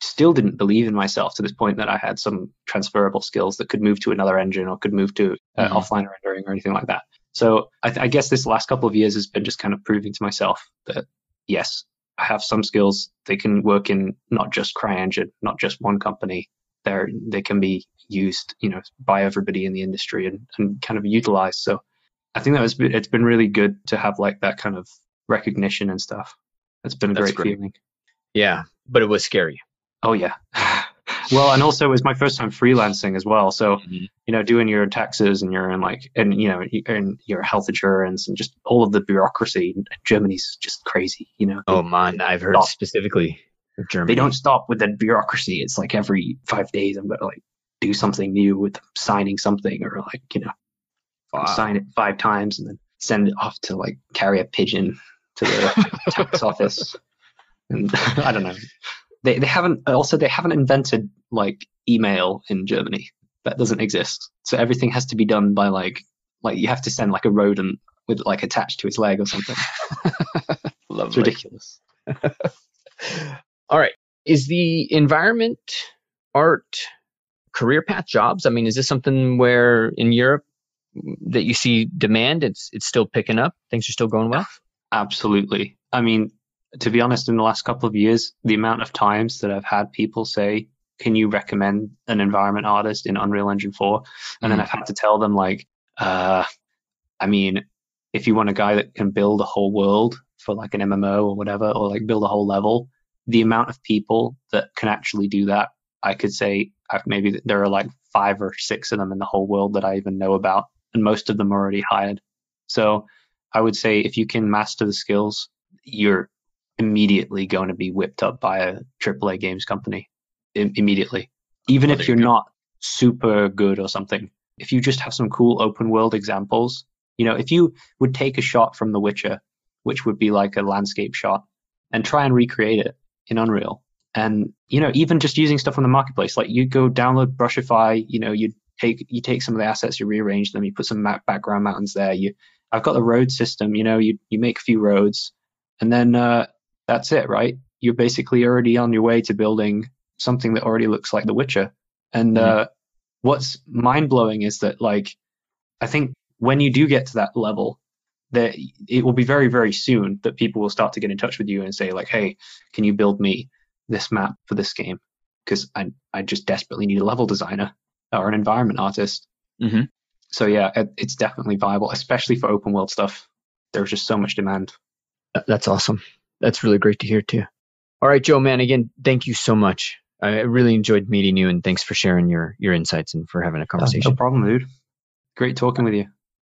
still didn't believe in myself to this point that I had some transferable skills that could move to another engine or could move to uh, mm-hmm. offline rendering or anything like that. So I, th- I, guess this last couple of years has been just kind of proving to myself that yes, I have some skills. They can work in not just CryEngine, not just one company. They're, they can be used, you know, by everybody in the industry and, and kind of utilized. So I think that was it's been really good to have like that kind of recognition and stuff. It's been a great, great feeling. Yeah, but it was scary. Oh yeah. <laughs> well, and also it was my first time freelancing as well. So, mm-hmm. you know, doing your taxes and your and like and you know and your health insurance and just all of the bureaucracy. Germany's just crazy. You know. Oh man, I've heard stop. specifically Germany. They don't stop with the bureaucracy. It's like every five days I'm gonna like do something new with signing something or like you know wow. sign it five times and then send it off to like carry a pigeon to the <laughs> tax office. And <laughs> I don't know they, they haven't also they haven't invented like email in Germany. That doesn't exist. So everything has to be done by like like you have to send like a rodent with like attached to its leg or something. <laughs> it's ridiculous. All right. Is the environment art career path jobs? I mean, is this something where in Europe that you see demand? It's it's still picking up. Things are still going well. Absolutely. I mean, to be honest, in the last couple of years, the amount of times that I've had people say, "Can you recommend an environment artist in Unreal Engine 4?" And mm-hmm. then I've had to tell them like, uh, I mean, if you want a guy that can build a whole world for like an MMO or whatever, or like build a whole level, the amount of people that can actually do that, I could say uh, maybe there are like five or six of them in the whole world that I even know about, and most of them are already hired. So I would say if you can master the skills, you're immediately going to be whipped up by a AAA games company I- immediately. Even if you're not super good or something, if you just have some cool open world examples, you know, if you would take a shot from The Witcher, which would be like a landscape shot, and try and recreate it in Unreal, and you know, even just using stuff on the marketplace, like you go download Brushify, you know, you take you take some of the assets, you rearrange them, you put some background mountains there. You, I've got the road system, you know, you you make a few roads, and then uh, that's it, right? You're basically already on your way to building something that already looks like The Witcher. And mm-hmm. uh, what's mind blowing is that, like, I think when you do get to that level, that it will be very, very soon that people will start to get in touch with you and say, like, hey, can you build me this map for this game? Because I, I just desperately need a level designer or an environment artist. Mm-hmm. So yeah, it, it's definitely viable, especially for open world stuff. There's just so much demand. That's awesome that's really great to hear too. All right, Joe, man, again, thank you so much. I really enjoyed meeting you and thanks for sharing your your insights and for having a conversation. no problem, dude. Great talking with you.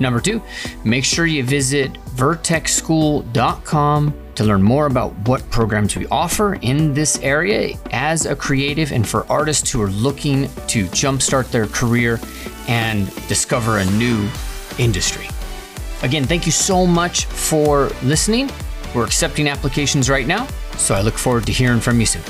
Number two, make sure you visit vertexschool.com to learn more about what programs we offer in this area as a creative and for artists who are looking to jumpstart their career and discover a new industry. Again, thank you so much for listening. We're accepting applications right now, so I look forward to hearing from you soon.